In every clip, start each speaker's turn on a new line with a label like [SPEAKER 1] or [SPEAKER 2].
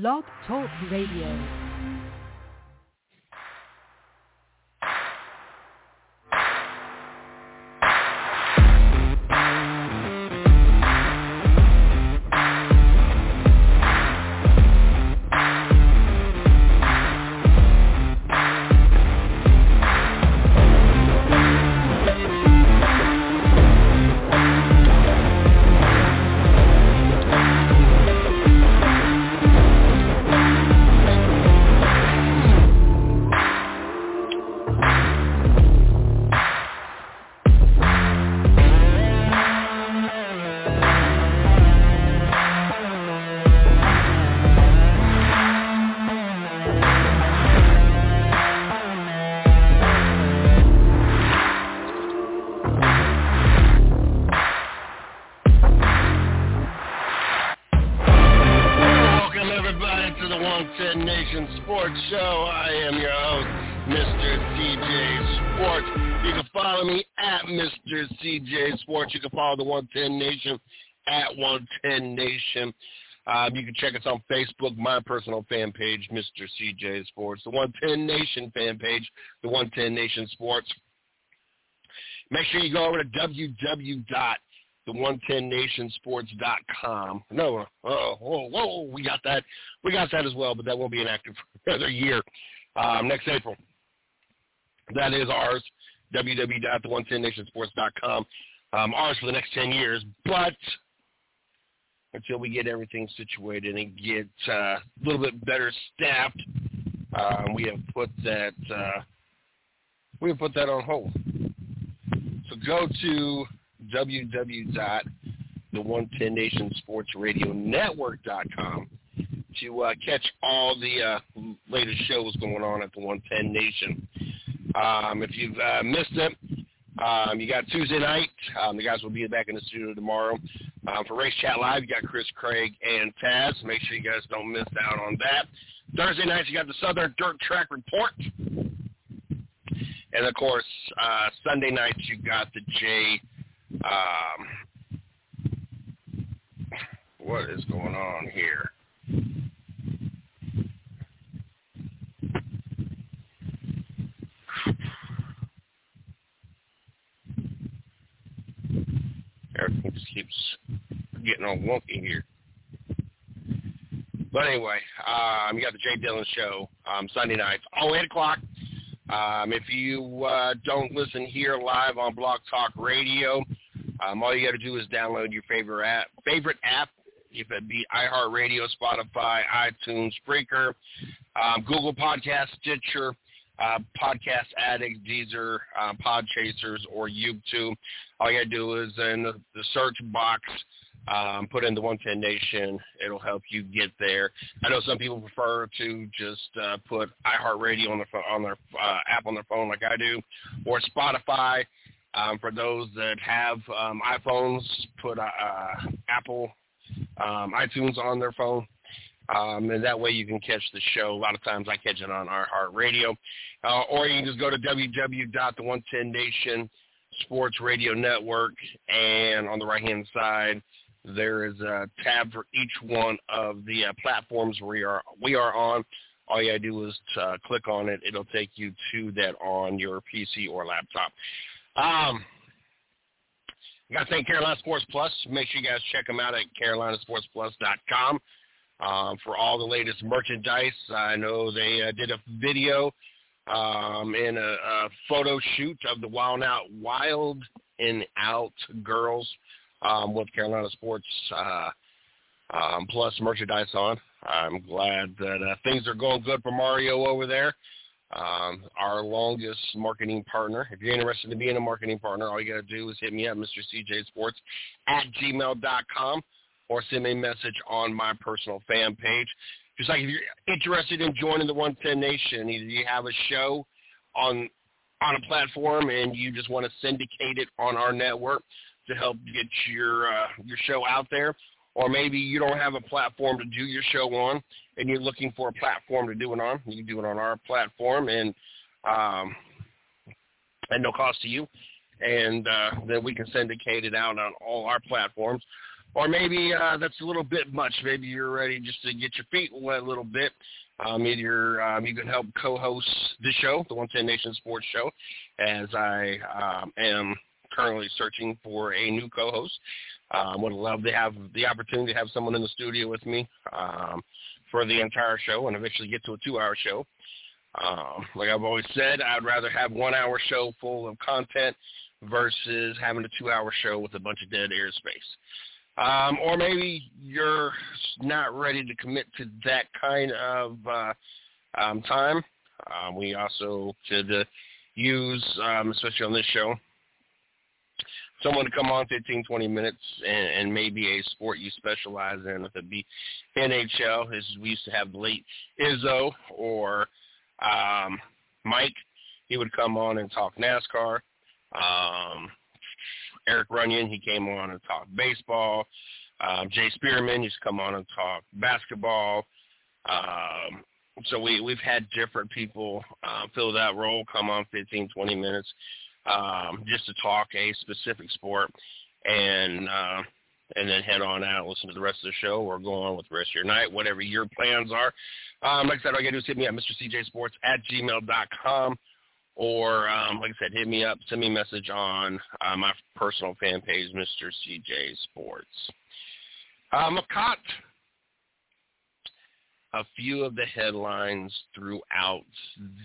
[SPEAKER 1] Blog Talk Radio.
[SPEAKER 2] 110 Nation Sports Show. I am your host, Mr. CJ Sports. You can follow me at Mr. CJ Sports. You can follow the 110 Nation at 110 Nation. Um, you can check us on Facebook, my personal fan page, Mr. CJ Sports, the 110 Nation fan page, the 110 Nation Sports. Make sure you go over to www the 110nationsports.com. No, oh, whoa, whoa, we got that. We got that as well, but that won't be inactive for another year. Um, next April. That is ours, www.the110nationsports.com. Um, ours for the next 10 years, but until we get everything situated and get uh, a little bit better staffed, um, we have put that uh, we have put that on hold. So go to www.the110nationsportsradionetwork.com to uh, catch all the uh, latest shows going on at the 110 Nation. Um, if you've uh, missed it, um, you got Tuesday night. Um, the guys will be back in the studio tomorrow. Um, for Race Chat Live, you got Chris Craig and Taz. Make sure you guys don't miss out on that. Thursday nights, you got the Southern Dirt Track Report. And, of course, uh, Sunday nights, you got the J um, what is going on here? Everything just keeps getting all wonky here. But anyway, um, you got the Jay Dillon Show um, Sunday nights, all 8 o'clock. Um, if you uh, don't listen here live on Blog Talk Radio, um, all you got to do is download your favorite app. Favorite app, if it be iHeartRadio, Spotify, iTunes, Spreaker, um, Google Podcast, Stitcher, uh, Podcast Addict, Deezer, uh, Podchasers, or YouTube. All you got to do is in the, the search box, um, put in the 110 Nation. It'll help you get there. I know some people prefer to just uh, put iHeartRadio on their on their uh, app on their phone, like I do, or Spotify. Um, for those that have um, iPhones, put uh, uh, Apple um, iTunes on their phone. Um, and that way you can catch the show. A lot of times I catch it on iHeartRadio. Uh, or you can just go to www.the110nation Sports Radio Network, and on the right-hand side, there is a tab for each one of the uh, platforms we are we are on. All you gotta do is uh, click on it. It'll take you to that on your PC or laptop. Um, got to thank Carolina Sports Plus. Make sure you guys check them out at carolinasportsplus.com um, for all the latest merchandise. I know they uh, did a video um, and a, a photo shoot of the Wild Out Wild and Out girls um, with Carolina Sports uh, um, Plus merchandise on. I'm glad that uh, things are going good for Mario over there. Um, our longest marketing partner. If you're interested in being a marketing partner, all you got to do is hit me up, Mr. CJ Sports at gmail.com or send me a message on my personal fan page. Just like if you're interested in joining the 110 Nation, either you have a show on on a platform and you just want to syndicate it on our network to help get your uh, your show out there, or maybe you don't have a platform to do your show on and you're looking for a platform to do it on, you can do it on our platform and um, at no cost to you. And uh, then we can syndicate it out on all our platforms. or maybe uh, that's a little bit much. Maybe you're ready just to get your feet wet a little bit. Um, either um, you can help co-host the show, the 110 Nation Sports Show, as I um, am currently searching for a new co-host. Um, would love to have the opportunity to have someone in the studio with me um, for the entire show and eventually get to a two-hour show. Um, like I've always said, I'd rather have one-hour show full of content versus having a two-hour show with a bunch of dead airspace. Um, or maybe you're not ready to commit to that kind of uh, um, time. Um, we also could uh, use, um, especially on this show, someone to come on 15, 20 minutes and, and maybe a sport you specialize in. If it be NHL, as we used to have late Izzo or um, Mike, he would come on and talk NASCAR. Um, Eric Runyon, he came on and talked baseball. Um, Jay Spearman used to come on and talk basketball. Um, so we, we've had different people uh, fill that role, come on 15, 20 minutes um, just to talk a specific sport and uh, and then head on out, listen to the rest of the show, or go on with the rest of your night, whatever your plans are. Um, like I said, all you got to do is hit me at mrcjsports at gmail.com. Or, um, like I said, hit me up, send me a message on uh, my personal fan page, Mr. CJ Sports. Um, I've caught a few of the headlines throughout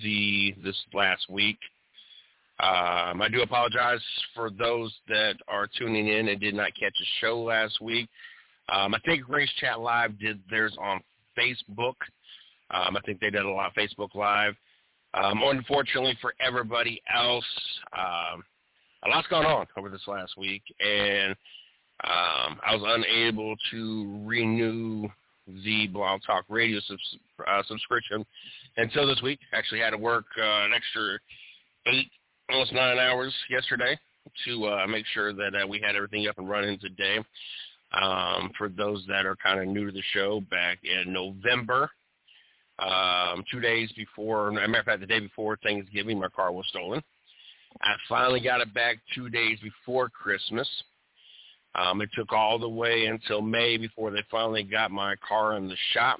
[SPEAKER 2] the this last week. Um, I do apologize for those that are tuning in and did not catch a show last week. Um, I think Race Chat Live did theirs on Facebook. Um, I think they did a lot of Facebook Live. Um, unfortunately for everybody else, um, a lot's gone on over this last week, and um, I was unable to renew the Blog Talk Radio subs- uh, subscription until this week. Actually had to work uh, an extra eight, almost nine hours yesterday to uh, make sure that uh, we had everything up and running today. Um, for those that are kind of new to the show, back in November, um, two days before, as a matter of fact, the day before Thanksgiving, my car was stolen. I finally got it back two days before Christmas. Um, it took all the way until May before they finally got my car in the shop.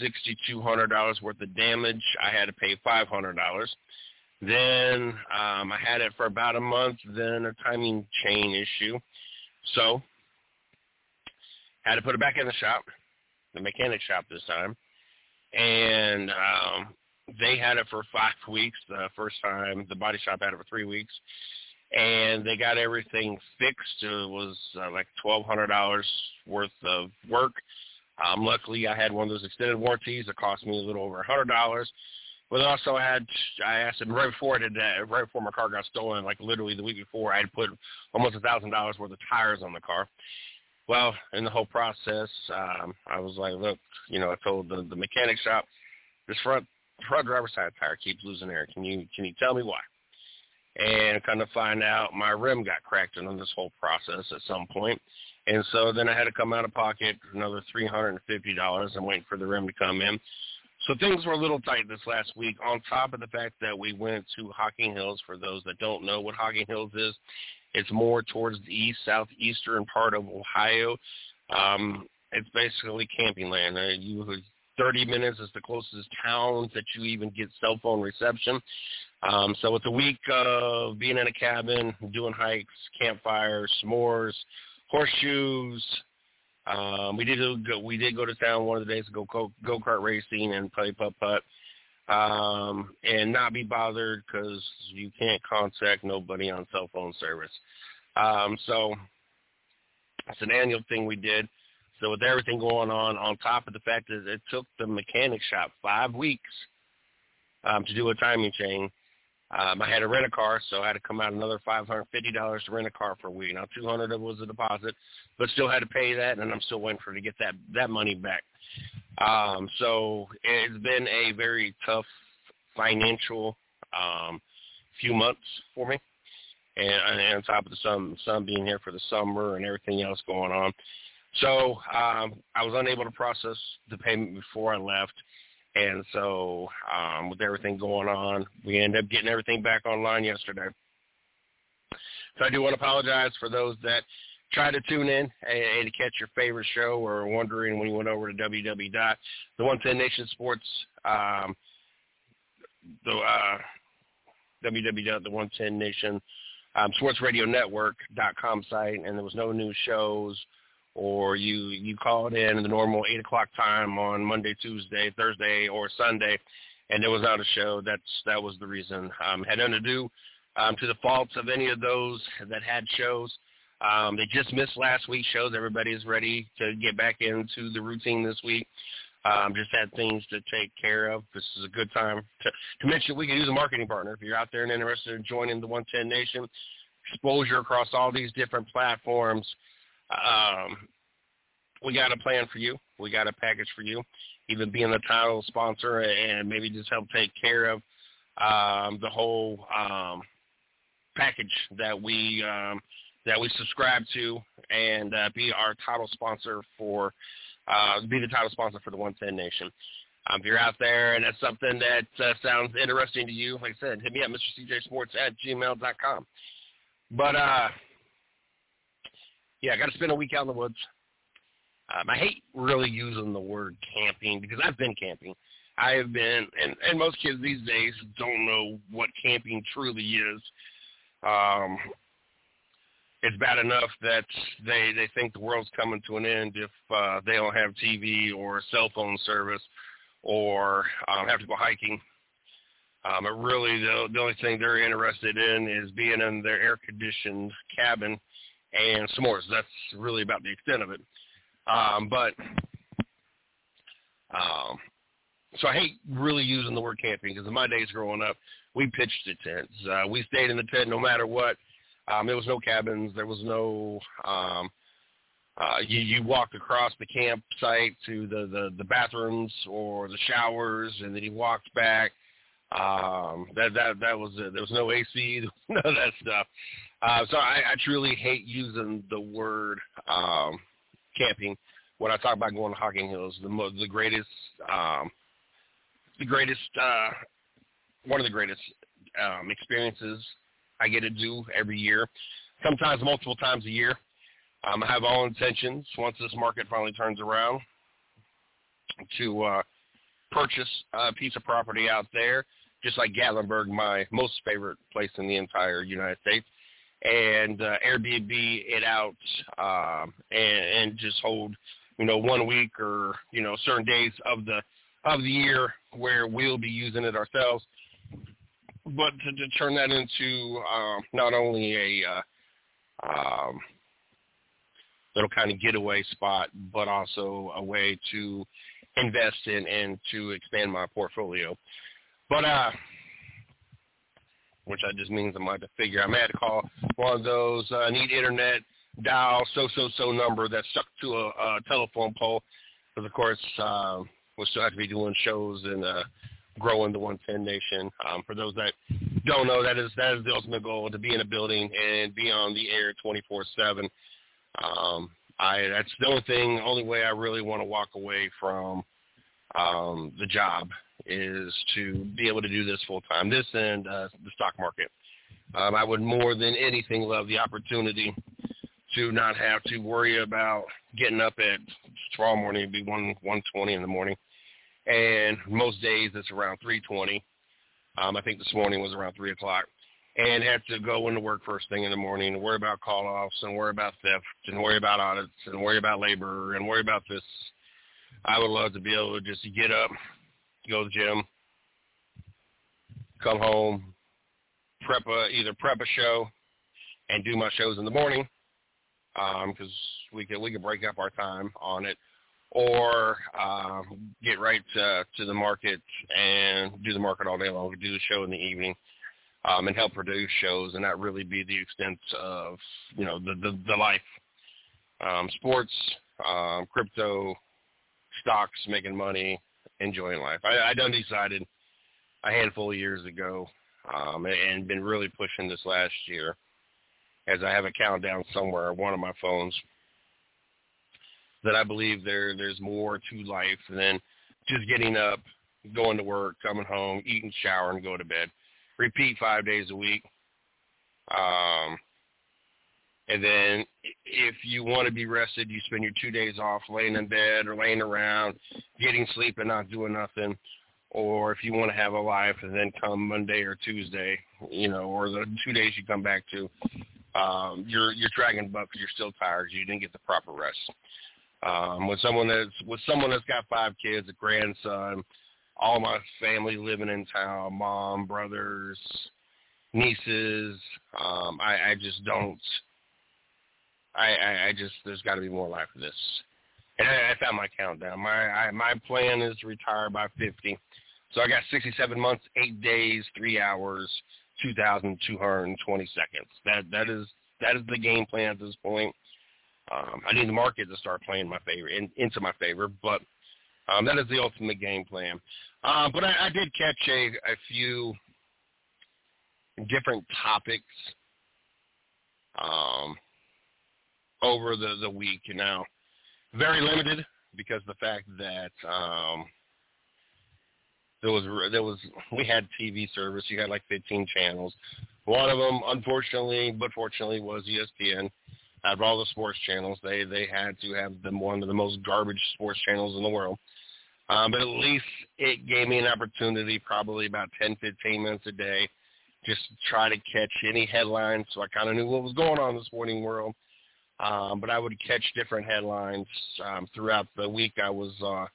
[SPEAKER 2] $6,200 worth of damage. I had to pay $500. Then um, I had it for about a month. Then a timing chain issue. So had to put it back in the shop, the mechanic shop this time and um, they had it for five weeks. The first time, the body shop had it for three weeks, and they got everything fixed. It was uh, like twelve hundred dollars worth of work. Um, luckily, I had one of those extended warranties. It cost me a little over a hundred dollars. But also, I had I asked them right before I did that, right before my car got stolen, like literally the week before, I had put almost a thousand dollars worth of tires on the car. Well, in the whole process, um, I was like, look, you know, I told the, the mechanic shop, this front front driver's side tire keeps losing air. Can you can you tell me why? And kind of find out my rim got cracked in on this whole process at some point. And so then I had to come out of pocket another three hundred and fifty dollars. I'm waiting for the rim to come in. So things were a little tight this last week. On top of the fact that we went to Hocking Hills. For those that don't know what Hocking Hills is, it's more towards the east, southeastern part of Ohio. Um, it's basically camping land. Uh, you 30 minutes is the closest town that you even get cell phone reception. Um, so it's a week of being in a cabin, doing hikes, campfires, s'mores, horseshoes. Um, we did go, we did go to town one of the days to go go kart racing and play putt putt um, and not be bothered because you can't contact nobody on cell phone service. Um, so it's an annual thing we did. So with everything going on, on top of the fact that it took the mechanic shop five weeks um, to do a timing chain, um, I had to rent a car, so I had to come out another five hundred fifty dollars to rent a car for a week. Now two hundred of it was a deposit, but still had to pay that, and I'm still waiting for to get that that money back. Um, so it's been a very tough financial um, few months for me. And, and on top of the sun, sun being here for the summer and everything else going on. So um, I was unable to process the payment before I left. And so um, with everything going on, we ended up getting everything back online yesterday. So I do want to apologize for those that try to tune in and, to catch your favorite show or wondering when you went over to www.the110 Nation Sports, um, the uh, www.the110nation um, com site, and there was no new shows, or you you called in the normal eight o'clock time on Monday, Tuesday, Thursday, or Sunday, and there was not a show. That's that was the reason. Um, had nothing to do um, to the faults of any of those that had shows. Um, they just missed last week's shows. Everybody is ready to get back into the routine this week. Um, just had things to take care of. This is a good time to, to mention we can use a marketing partner. If you're out there and interested in joining the 110 Nation, exposure across all these different platforms, um, we got a plan for you. We got a package for you. Even being the title sponsor and maybe just help take care of um, the whole um, package that we um, that we subscribe to and uh, be our title sponsor for uh, be the title sponsor for the 110 Nation. Um, if you're out there and that's something that uh, sounds interesting to you, like I said, hit me up, mrcjsports at gmail.com. But, uh, yeah, I got to spend a week out in the woods. Um, I hate really using the word camping because I've been camping. I have been, and, and most kids these days don't know what camping truly is. Um, it's bad enough that they they think the world's coming to an end if uh, they don't have TV or cell phone service or um, have to go hiking. Um, but really, the, the only thing they're interested in is being in their air-conditioned cabin and s'mores. That's really about the extent of it. Um, but um, so I hate really using the word camping because in my days growing up, we pitched the tents. Uh, we stayed in the tent no matter what. Um, there was no cabins. There was no. Um, uh, you you walked across the campsite to the, the the bathrooms or the showers, and then you walked back. Um, that that that was it. There was no AC, none of that stuff. Uh, so I, I truly hate using the word um, camping when I talk about going to Hocking Hills. The mo- the greatest um, the greatest uh, one of the greatest um, experiences I get to do every year, sometimes multiple times a year. Um, I have all intentions once this market finally turns around to uh, purchase a piece of property out there, just like Gatlinburg, my most favorite place in the entire United States, and uh, Airbnb it out um, and, and just hold, you know, one week or you know certain days of the of the year where we'll be using it ourselves but to, to turn that into um, not only a uh, um, little kind of getaway spot, but also a way to invest in and to expand my portfolio. But uh, which that just means I might have to figure I may have to call one of those uh, need internet dial so so so number that's stuck to a, a telephone pole, because of course uh, we'll still have to be doing shows and uh, growing the 110 Nation. Um, for those that don't know, that is that is the ultimate goal to be in a building and be on the air 24/7. Um, I that's the only thing, only way I really want to walk away from um, the job is to be able to do this full time. This and uh, the stock market. Um, I would more than anything love the opportunity to not have to worry about getting up at tomorrow morning. It'd be one one twenty in the morning and most days it's around 3:20. Um, I think this morning was around three o'clock, and had to go into work first thing in the morning and worry about call offs and worry about theft and worry about audits and worry about labor and worry about this. I would love to be able to just get up, go to the gym, come home, prep a, either prep a show, and do my shows in the morning because um, we could we could break up our time on it or uh, get right to, to the market and do the market all day long, do the show in the evening, um, and help produce shows, and that really be the extent of you know the the, the life, um, sports, um, crypto, stocks, making money, enjoying life. I, I done decided a handful of years ago, um, and been really pushing this last year, as I have a countdown somewhere on one of my phones that I believe there there's more to life than just getting up, going to work, coming home, eating, shower, and go to bed. Repeat five days a week. Um, And then if you want to be rested, you spend your two days off laying in bed or laying around, getting sleep and not doing nothing. Or if you want to have a life and then come Monday or Tuesday, you know, or the two days you come back to, um, you're you're dragging buck because you're still tired. You didn't get the proper rest. Um, with someone that's with someone that's got five kids, a grandson, all my family living in town, mom, brothers, nieces. Um, I, I just don't. I, I, I just there's got to be more life to this. And I, I found my countdown. My I, my plan is to retire by 50. So I got 67 months, eight days, three hours, 2,220 seconds. That that is that is the game plan at this point. Um, I need the market to start playing my favor in, into my favor, but um, that is the ultimate game plan. Uh, but I, I did catch a, a few different topics um, over the, the week. You know, very limited because the fact that um, there was there was we had TV service. You had like 15 channels. One of them, unfortunately, but fortunately, was ESPN. Out of all the sports channels, they they had to have them one of the most garbage sports channels in the world. Um, but at least it gave me an opportunity, probably about 10, 15 minutes a day, just try to catch any headlines. So I kind of knew what was going on in the sporting world. Um, but I would catch different headlines um, throughout the week. I was uh,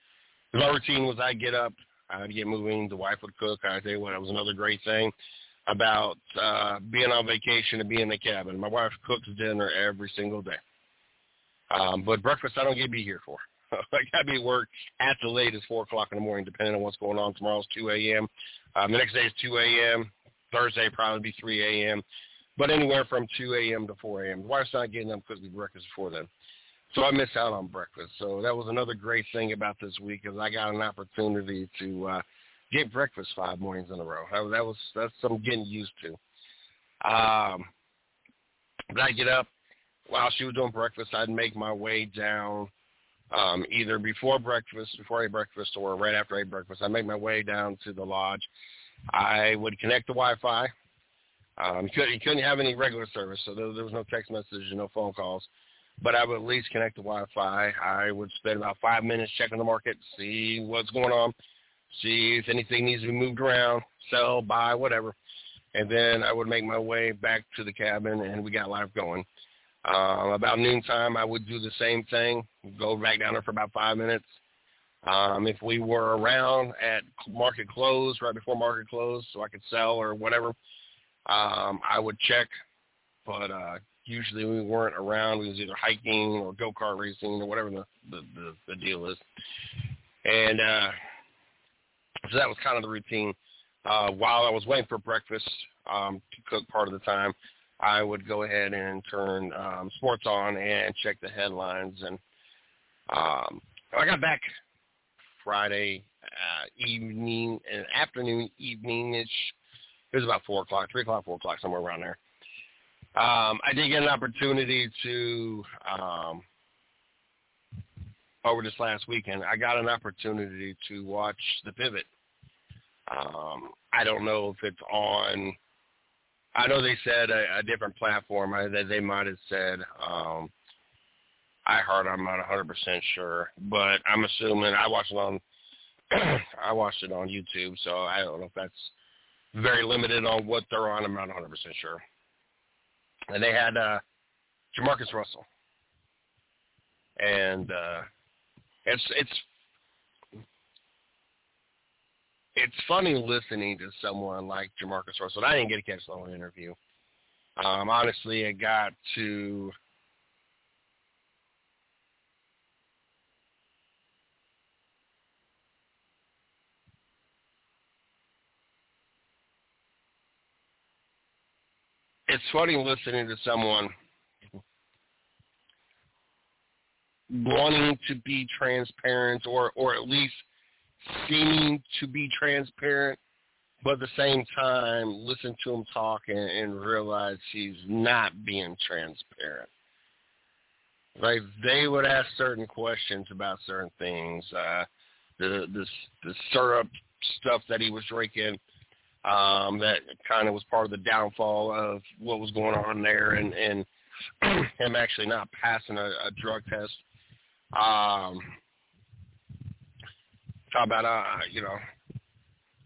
[SPEAKER 2] my routine was I get up, I'd get moving, the wife would cook. I tell you what, it was another great thing about uh, being on vacation and being in the cabin. My wife cooks dinner every single day. Um, but breakfast I don't get to be here for. I got to be at work at the latest 4 o'clock in the morning, depending on what's going on. Tomorrow's 2 a.m. Um, the next day is 2 a.m. Thursday probably be 3 a.m. But anywhere from 2 a.m. to 4 a.m. The wife's not getting up because we breakfast before then. So I miss out on breakfast. So that was another great thing about this week is I got an opportunity to uh, get breakfast five mornings in a row. That, that was that's something getting used to. Um, but I get up while she was doing breakfast. I'd make my way down um, either before breakfast, before I ate breakfast, or right after I ate breakfast. I make my way down to the lodge. I would connect to Wi-Fi. Um, you, couldn't, you couldn't have any regular service, so there, there was no text messages, no phone calls. But I would at least connect to Wi-Fi. I would spend about five minutes checking the market, see what's going on, see if anything needs to be moved around, sell, buy, whatever. And then I would make my way back to the cabin, and we got life going. Um, about noontime, I would do the same thing, go back down there for about five minutes. Um, if we were around at market close, right before market close, so I could sell or whatever, um, I would check. But uh, usually we weren't around. We was either hiking or go-kart racing or whatever the, the, the, the deal is. And uh, so that was kind of the routine. Uh, while I was waiting for breakfast um, to cook part of the time, I would go ahead and turn um, sports on and check the headlines. And um, I got back Friday uh, evening and afternoon, evening-ish. It was about 4 o'clock, 3 o'clock, 4 o'clock, somewhere around there. Um, I did get an opportunity to, um, over this last weekend, I got an opportunity to watch The Pivot. Um, I don't know if it's on I know they said a, a different platform. I, they, they might have said um, iHeart. I'm not 100 percent sure, but I'm assuming I watched it on I watched it on YouTube, so I don't know if that's very limited on what they're on. I'm not 100 percent sure. And they had uh, JaMarcus Russell, and uh, it's it's it's funny listening to someone like JaMarcus Russell. I didn't get to catch the whole interview. Um, honestly, it got to it's funny listening to someone wanting to be transparent or or at least seeming to be transparent, but at the same time, listen to him talk and, and realize he's not being transparent. Like they would ask certain questions about certain things, uh, the the the syrup stuff that he was drinking, um, that kind of was part of the downfall of what was going on there, and and him actually not passing a, a drug test. Um, talk about uh, you know,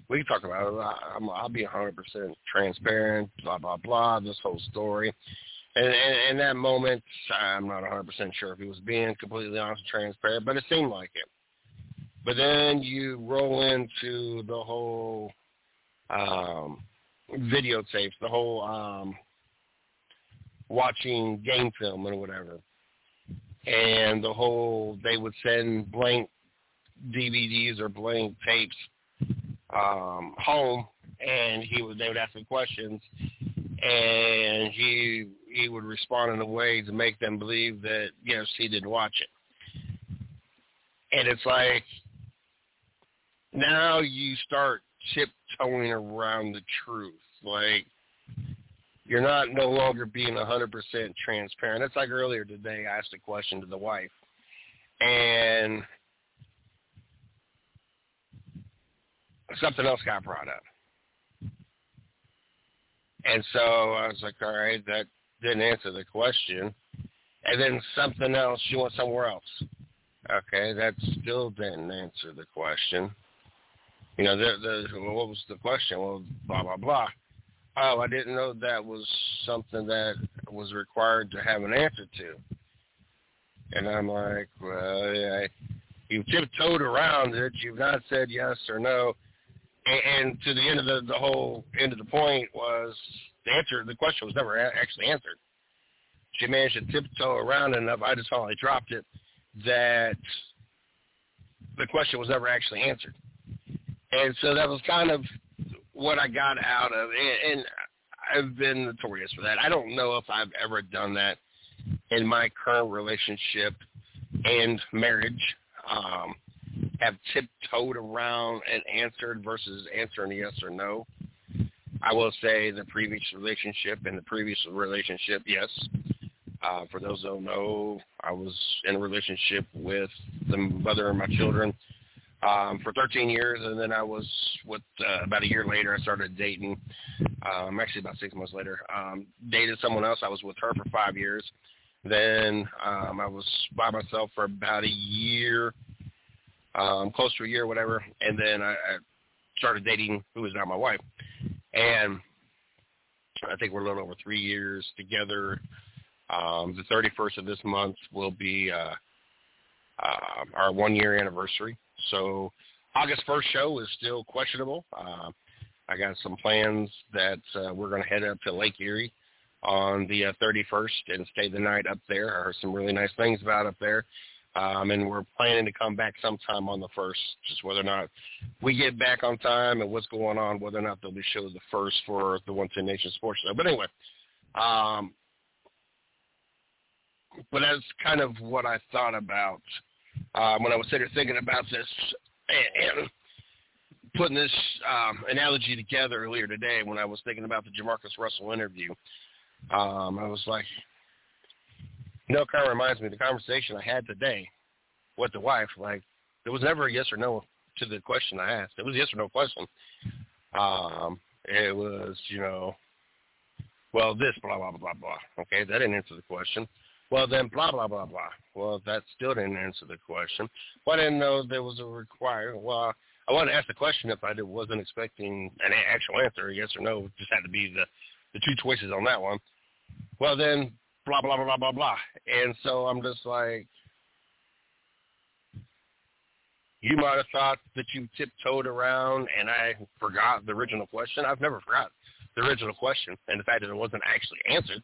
[SPEAKER 2] we can talk about it. I, I'm, I'll be a 100% transparent. Blah blah blah. This whole story. And in that moment, I'm not a 100% sure if he was being completely honest and transparent, but it seemed like it. But then you roll into the whole um, videotapes, the whole um, watching game film and whatever, and the whole they would send blank DVDs or blank tapes um, home, and he would they would ask him questions, and he he would respond in a way to make them believe that yes he didn't watch it, and it's like now you start tiptoeing around the truth. Like you're not no longer being 100% transparent. It's like earlier today, I asked a question to the wife, and something else got brought up. And so I was like, all right, that didn't answer the question. And then something else, she went somewhere else. Okay, that still didn't answer the question. You know, the, the, what was the question? Well, blah, blah, blah. Oh, I didn't know that was something that was required to have an answer to. And I'm like, well, yeah, you've tiptoed around it. You've not said yes or no. And, and to the end of the, the whole end of the point was the answer. The question was never a- actually answered. She managed to tiptoe around enough. I just finally dropped it that the question was never actually answered. And so that was kind of what I got out of it. And I've been notorious for that. I don't know if I've ever done that in my current relationship and marriage. Um, have tiptoed around and answered versus answering yes or no. I will say the previous relationship and the previous relationship, yes. Uh, for those who don't know, I was in a relationship with the mother of my children um, for 13 years, and then I was with uh, about a year later. I started dating. Um, actually, about six months later, um, dated someone else. I was with her for five years. Then um, I was by myself for about a year, um, close to a year, whatever. And then I, I started dating who is now my wife, and I think we're a little over three years together. Um, the 31st of this month will be uh, uh, our one year anniversary. So August 1st show is still questionable. Uh, I got some plans that uh, we're going to head up to Lake Erie on the uh, 31st and stay the night up there. I heard some really nice things about up there. Um, and we're planning to come back sometime on the first, just whether or not we get back on time and what's going on, whether or not they'll be showed the first for the One Ten Nation Sports Show. But anyway, um, but that's kind of what I thought about um, when I was sitting thinking about this and, and putting this um, analogy together earlier today when I was thinking about the JaMarcus Russell interview. Um, I was like, you know, it kind of reminds me of the conversation I had today with the wife. Like, there was never a yes or no to the question I asked. It was a yes or no question. Um, it was, you know, well, this, blah, blah, blah, blah, blah. Okay, that didn't answer the question. Well, then blah, blah, blah, blah. Well, that still didn't answer the question. Well, I didn't know there was a require. Well, I wanted to ask the question if I wasn't expecting an actual answer, yes or no. It just had to be the, the two choices on that one. Well, then blah, blah, blah, blah, blah, blah. And so I'm just like, you might have thought that you tiptoed around and I forgot the original question. I've never forgot the original question and the fact that it wasn't actually answered.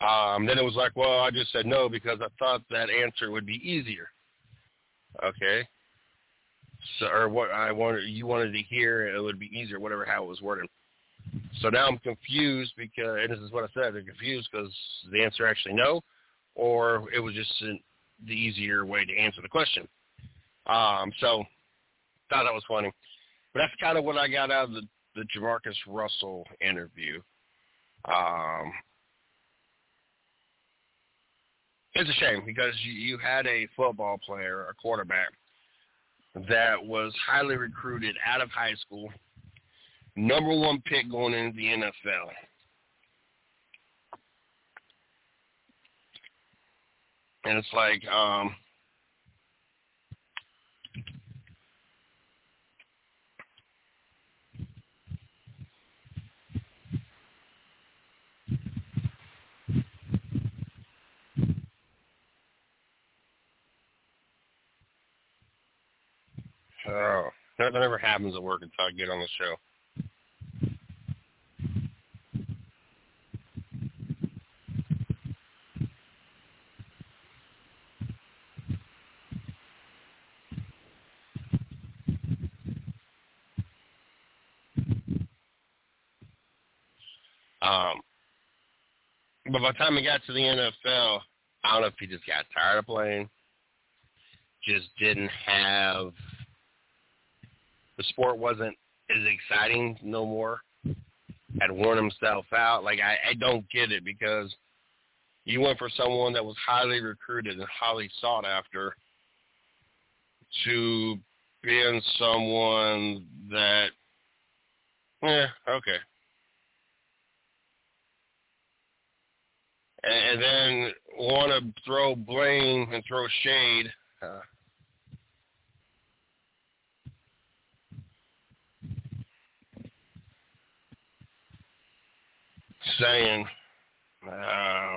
[SPEAKER 2] Um, then it was like, well, I just said no because I thought that answer would be easier. Okay. So, or what I wanted, you wanted to hear, it would be easier, whatever how it was worded. So now I'm confused because, and this is what I said, I'm confused because the answer actually no, or it was just an, the easier way to answer the question. Um, so thought that was funny. But that's kind of what I got out of the, the JaMarcus Russell interview. Um, it's a shame because you, had a football player, a quarterback, that was highly recruited out of high school, number one pick going into the NFL. and it's like, um, Oh, nothing ever happens at work until I get on the show. Um, but by the time he got to the NFL, I don't know if he just got tired of playing, just didn't have the sport wasn't as exciting no more. Had worn himself out. Like I, I don't get it because you went for someone that was highly recruited and highly sought after to being someone that, yeah, okay. And, and then want to throw blame and throw shade. Uh, saying, uh,